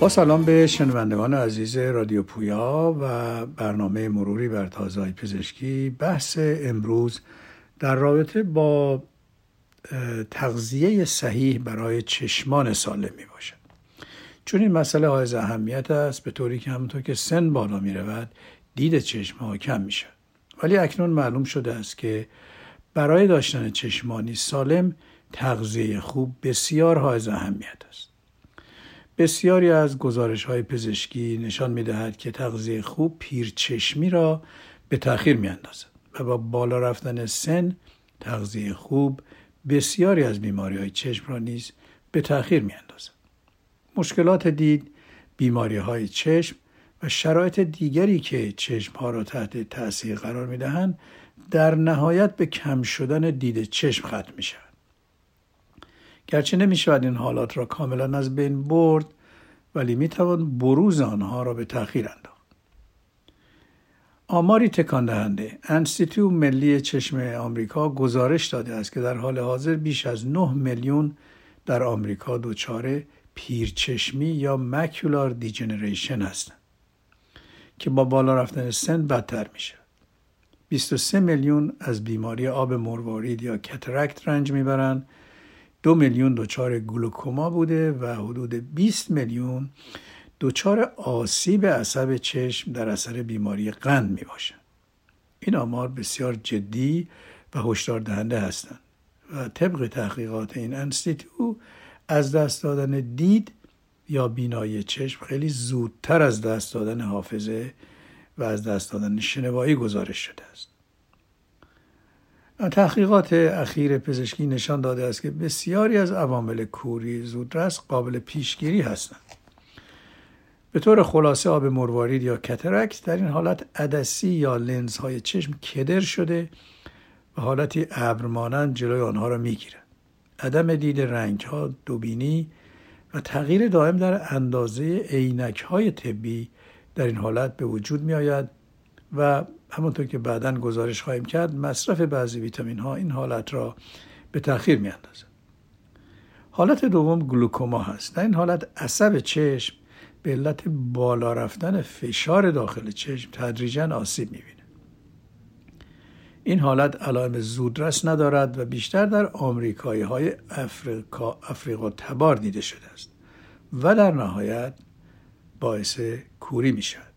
با سلام به شنوندگان عزیز رادیو پویا و برنامه مروری بر تازه پزشکی. بحث امروز در رابطه با تغذیه صحیح برای چشمان سالم می باشد چون این مسئله های اهمیت است به طوری که همونطور که سن بالا می رود دید چشم ها کم می شود ولی اکنون معلوم شده است که برای داشتن چشمانی سالم تغذیه خوب بسیار های اهمیت است. بسیاری از گزارش های پزشکی نشان می دهد که تغذیه خوب پیرچشمی را به تأخیر می اندازد و با بالا رفتن سن تغذیه خوب بسیاری از بیماری های چشم را نیز به تأخیر می اندازد. مشکلات دید، بیماری های چشم و شرایط دیگری که چشم ها را تحت تاثیر قرار می دهند در نهایت به کم شدن دید چشم ختم می شود. گرچه نمی شود این حالات را کاملا از بین برد ولی می توان بروز آنها را به تأخیر انداخت. آماری تکان دهنده انستیتو ملی چشم آمریکا گزارش داده است که در حال حاضر بیش از 9 میلیون در آمریکا دچار پیرچشمی یا مکولار دیجنریشن هستند که با بالا رفتن سن بدتر میشه. 23 میلیون از بیماری آب مروارید یا کترکت رنج می‌برند دو میلیون دچار گلوکوما بوده و حدود 20 میلیون دچار آسیب عصب چشم در اثر بیماری قند می باشند. این آمار بسیار جدی و هشدار دهنده هستند و طبق تحقیقات این انستیتو از دست دادن دید یا بینایی چشم خیلی زودتر از دست دادن حافظه و از دست دادن شنوایی گزارش شده است. تحقیقات اخیر پزشکی نشان داده است که بسیاری از عوامل کوری زودرس قابل پیشگیری هستند. به طور خلاصه آب مروارید یا کترکت در این حالت عدسی یا لنزهای چشم کدر شده و حالتی ابرمانند جلوی آنها را می‌گیرد. عدم دید رنگ ها دوبینی و تغییر دائم در اندازه عینک های طبی در این حالت به وجود می آید و همونطور که بعدا گزارش خواهیم کرد مصرف بعضی ویتامین ها این حالت را به تاخیر می اندازه. حالت دوم گلوکوما هست در این حالت عصب چشم به علت بالا رفتن فشار داخل چشم تدریجا آسیب می‌بینه این حالت علائم زودرس ندارد و بیشتر در آمریکایی های افریقا, افریقا تبار دیده شده است و در نهایت باعث کوری می شود.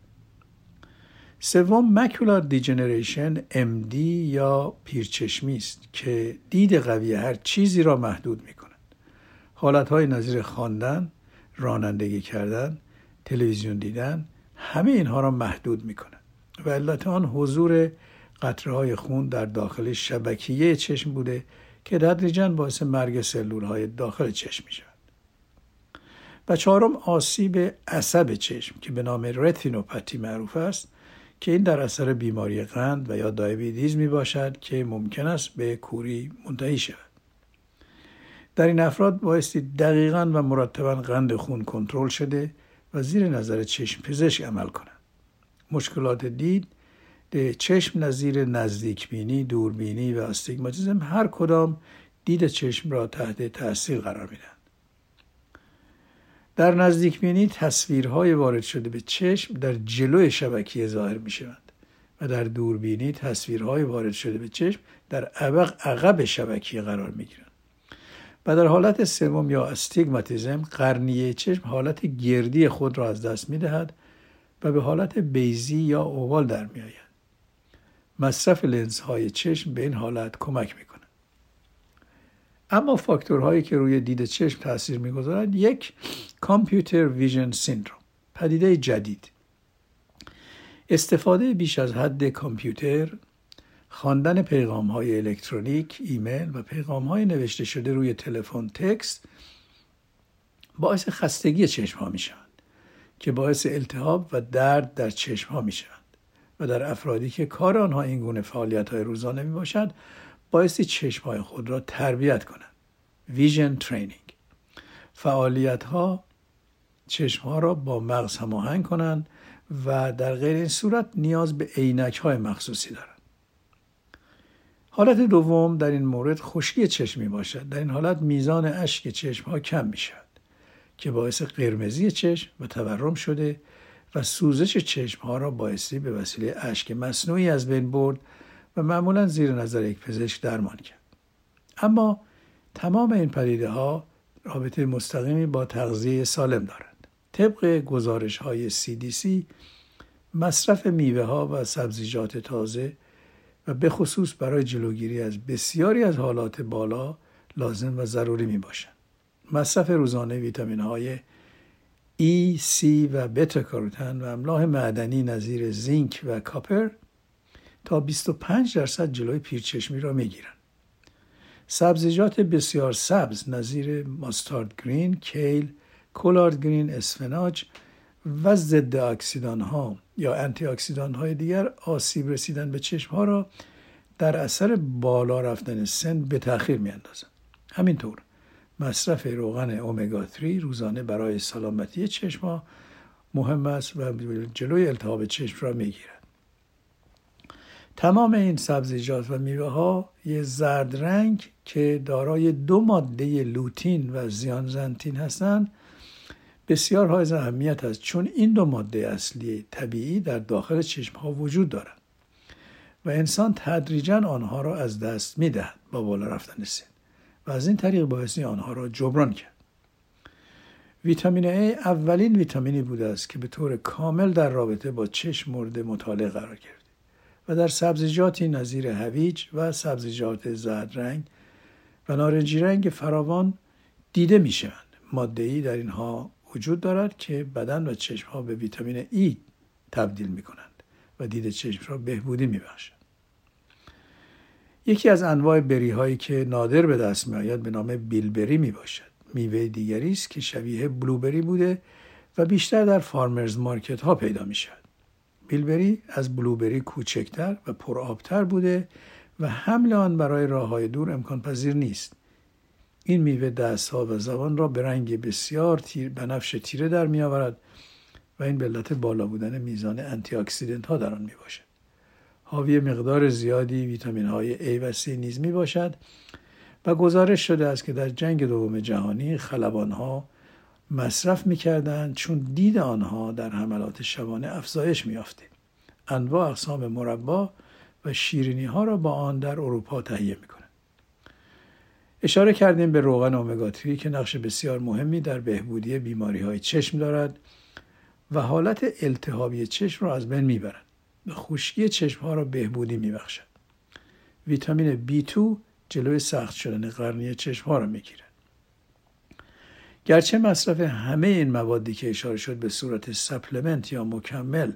سوم مکولار دیجنریشن MD یا پیرچشمی است که دید قوی هر چیزی را محدود می کند. های نظیر خواندن، رانندگی کردن، تلویزیون دیدن همه اینها را محدود می کند و علت آن حضور قطره های خون در داخل شبکیه چشم بوده که تدریجا باعث مرگ سلول های داخل چشم می شود. و چهارم آسیب عصب چشم که به نام رتینوپاتی معروف است که این در اثر بیماری قند و یا دایبیدیز می باشد که ممکن است به کوری منتهی شود. در این افراد بایستی دقیقا و مرتبا قند خون کنترل شده و زیر نظر چشم پزشک عمل کنند. مشکلات دید چشم نظیر نزدیک بینی، دوربینی و استیگماتیزم هر کدام دید چشم را تحت تاثیر قرار میدن. در نزدیک بینی تصویرهای وارد شده به چشم در جلوی شبکیه ظاهر می شوند و در دوربینی تصویرهای وارد شده به چشم در عبق عقب شبکیه قرار می گیرند. و در حالت سوم یا استیگماتیزم قرنیه چشم حالت گردی خود را از دست می دهد و به حالت بیزی یا اوال در می آید. مصرف لنزهای چشم به این حالت کمک می اما فاکتورهایی که روی دید چشم تاثیر می‌گذارند یک کامپیوتر ویژن سیندروم پدیده جدید. استفاده بیش از حد کامپیوتر خواندن پیغام های الکترونیک ایمیل و پیغام های نوشته شده روی تلفن text باعث خستگی چشم ها میشن که باعث التهاب و درد در چشم ها میشن و در افرادی که کار آنها این گونه فعالیت های روزانه می باشد بایستی چشم های خود را تربیت کنند. vision training فعالیت ها چشم ها را با مغز هماهنگ کنند و در غیر این صورت نیاز به عینک های مخصوصی دارند. حالت دوم در این مورد خشکی چشم می باشد. در این حالت میزان اشک چشم ها کم می شود که باعث قرمزی چشم و تورم شده و سوزش چشم ها را بایستی به وسیله اشک مصنوعی از بین برد و معمولا زیر نظر یک پزشک درمان کرد اما تمام این پدیده ها رابطه مستقیمی با تغذیه سالم دارند طبق گزارش های CDC مصرف میوه ها و سبزیجات تازه و به خصوص برای جلوگیری از بسیاری از حالات بالا لازم و ضروری می باشند. مصرف روزانه ویتامین های E, C و بتا کاروتن و املاح معدنی نظیر زینک و کاپر تا 25 درصد جلوی پیرچشمی را می گیرند. سبزیجات بسیار سبز نظیر ماستارد گرین، کیل، کولارد گرین، اسفناج و ضد اکسیدان ها یا انتی اکسیدان های دیگر آسیب رسیدن به چشم ها را در اثر بالا رفتن سن به تاخیر می اندازن. همینطور مصرف روغن اومگا 3 روزانه برای سلامتی چشم ها مهم است و جلوی التهاب چشم را می گیرد. تمام این سبزیجات و میوه ها یه زرد رنگ که دارای دو ماده لوتین و زیانزنتین هستند. بسیار های اهمیت است چون این دو ماده اصلی طبیعی در داخل چشم ها وجود دارند و انسان تدریجا آنها را از دست می دهد با بالا رفتن سن و از این طریق باعثی آنها را جبران کرد. ویتامین A اولین ویتامینی بوده است که به طور کامل در رابطه با چشم مورد مطالعه قرار گرفت. و در سبزیجاتی نظیر هویج و سبزیجات زرد رنگ و نارنجی رنگ فراوان دیده می شوند. ماده ای در اینها وجود دارد که بدن و چشم ها به ویتامین ای تبدیل می کنند و دید چشم را بهبودی می بخشند. یکی از انواع بری هایی که نادر به دست می آید به نام بیلبری می باشد. میوه دیگری است که شبیه بلوبری بوده و بیشتر در فارمرز مارکت ها پیدا می شود. بیلبری از بلوبری کوچکتر و پرآبتر بوده و حمل آن برای راه های دور امکان پذیر نیست. این میوه دست ها و زبان را به رنگ بسیار تیر بنفش تیره در می آورد و این به علت بالا بودن میزان انتی ها در آن می باشد. حاوی مقدار زیادی ویتامین های A و C نیز می باشد و گزارش شده است که در جنگ دوم جهانی خلبان ها مصرف می‌کردند چون دید آنها در حملات شبانه افزایش میافته انواع اقسام مربا و شیرینی ها را با آن در اروپا تهیه می‌کنند. اشاره کردیم به روغن اومگا که نقش بسیار مهمی در بهبودی بیماری های چشم دارد و حالت التهابی چشم را از بین می‌برد و خشکی چشم ها را بهبودی میبخشد. ویتامین B2 جلوی سخت شدن قرنیه چشم ها را می‌گیرد. گرچه مصرف همه این موادی که اشاره شد به صورت سپلمنت یا مکمل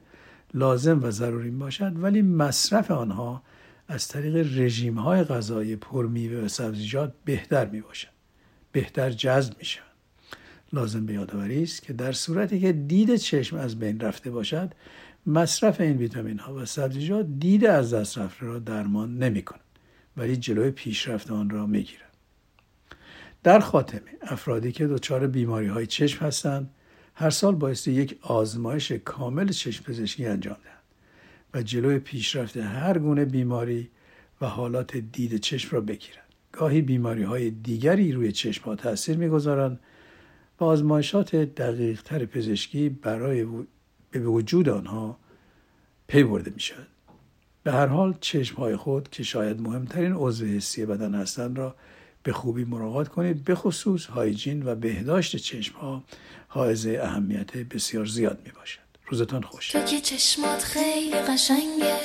لازم و ضروری باشد ولی مصرف آنها از طریق رژیم های غذایی پرمیوه و سبزیجات بهتر می باشد بهتر جذب می شود لازم به یادآوری است که در صورتی که دید چشم از بین رفته باشد مصرف این ویتامین ها و سبزیجات دید از دست رفته را درمان نمی کند ولی جلوی پیشرفت آن را می گیرد در خاتمه افرادی که دچار بیماری های چشم هستند هر سال بایستی یک آزمایش کامل چشم پزشکی انجام دهند و جلوی پیشرفت هر گونه بیماری و حالات دید چشم را بگیرند گاهی بیماری های دیگری روی چشم ها تاثیر می‌گذارند و آزمایشات دقیق تر پزشکی برای به وجود آنها پی برده می شود. به هر حال چشم های خود که شاید مهمترین عضو حسی بدن هستند را به خوبی مراقبت کنید به خصوص هایجین و بهداشت چشم ها حائز اهمیت بسیار زیاد می باشد روزتان خوش. تو که چشمات خیلی قشنگه.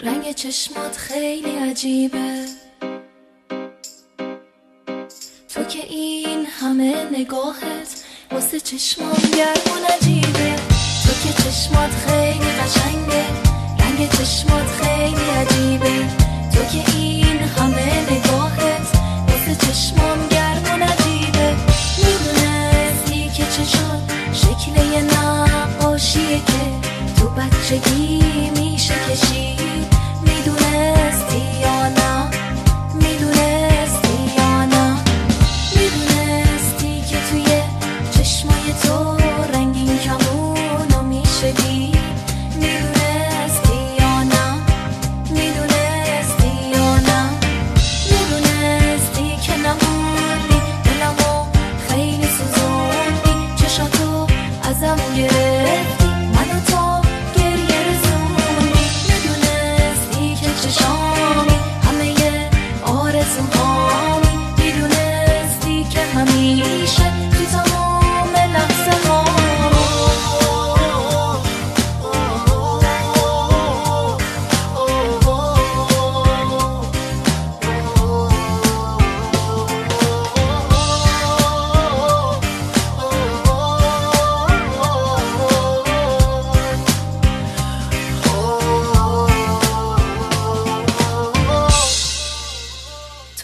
رنگ چشمات خیلی عجیبه. تو که این همه نگاهت واسه چشمام گرم و نجیبه. تو که چشمات خیلی قشنگه. تو که این همه نگاهت واسه چشمام گرد و ندیده. می‌دونستی که چه شد شکل یه نقاشیه که تو بچگی میشه کشید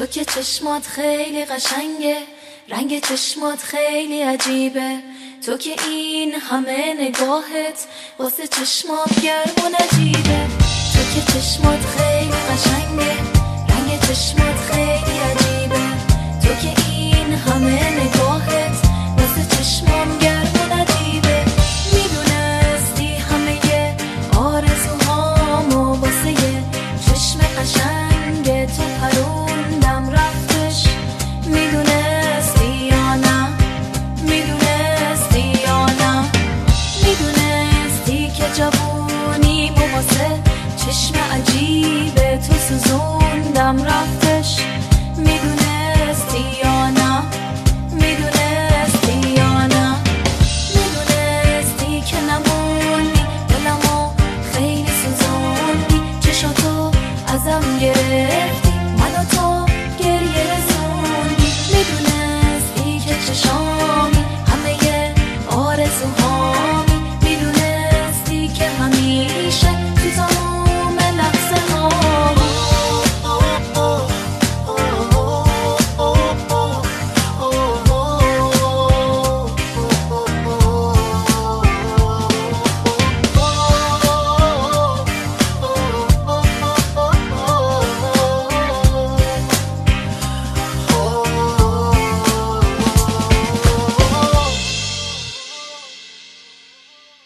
که چشمات خیلی قشنگه رنگ چشمات خیلی عجیبه. تو که این همه نگاهت واسه چشمات گرم و نجیبه. تو که چشمات خیلی قشنگه رنگ چشمات خیلی عجیبه. تو که این همه نگاهت واسه چشمام گرم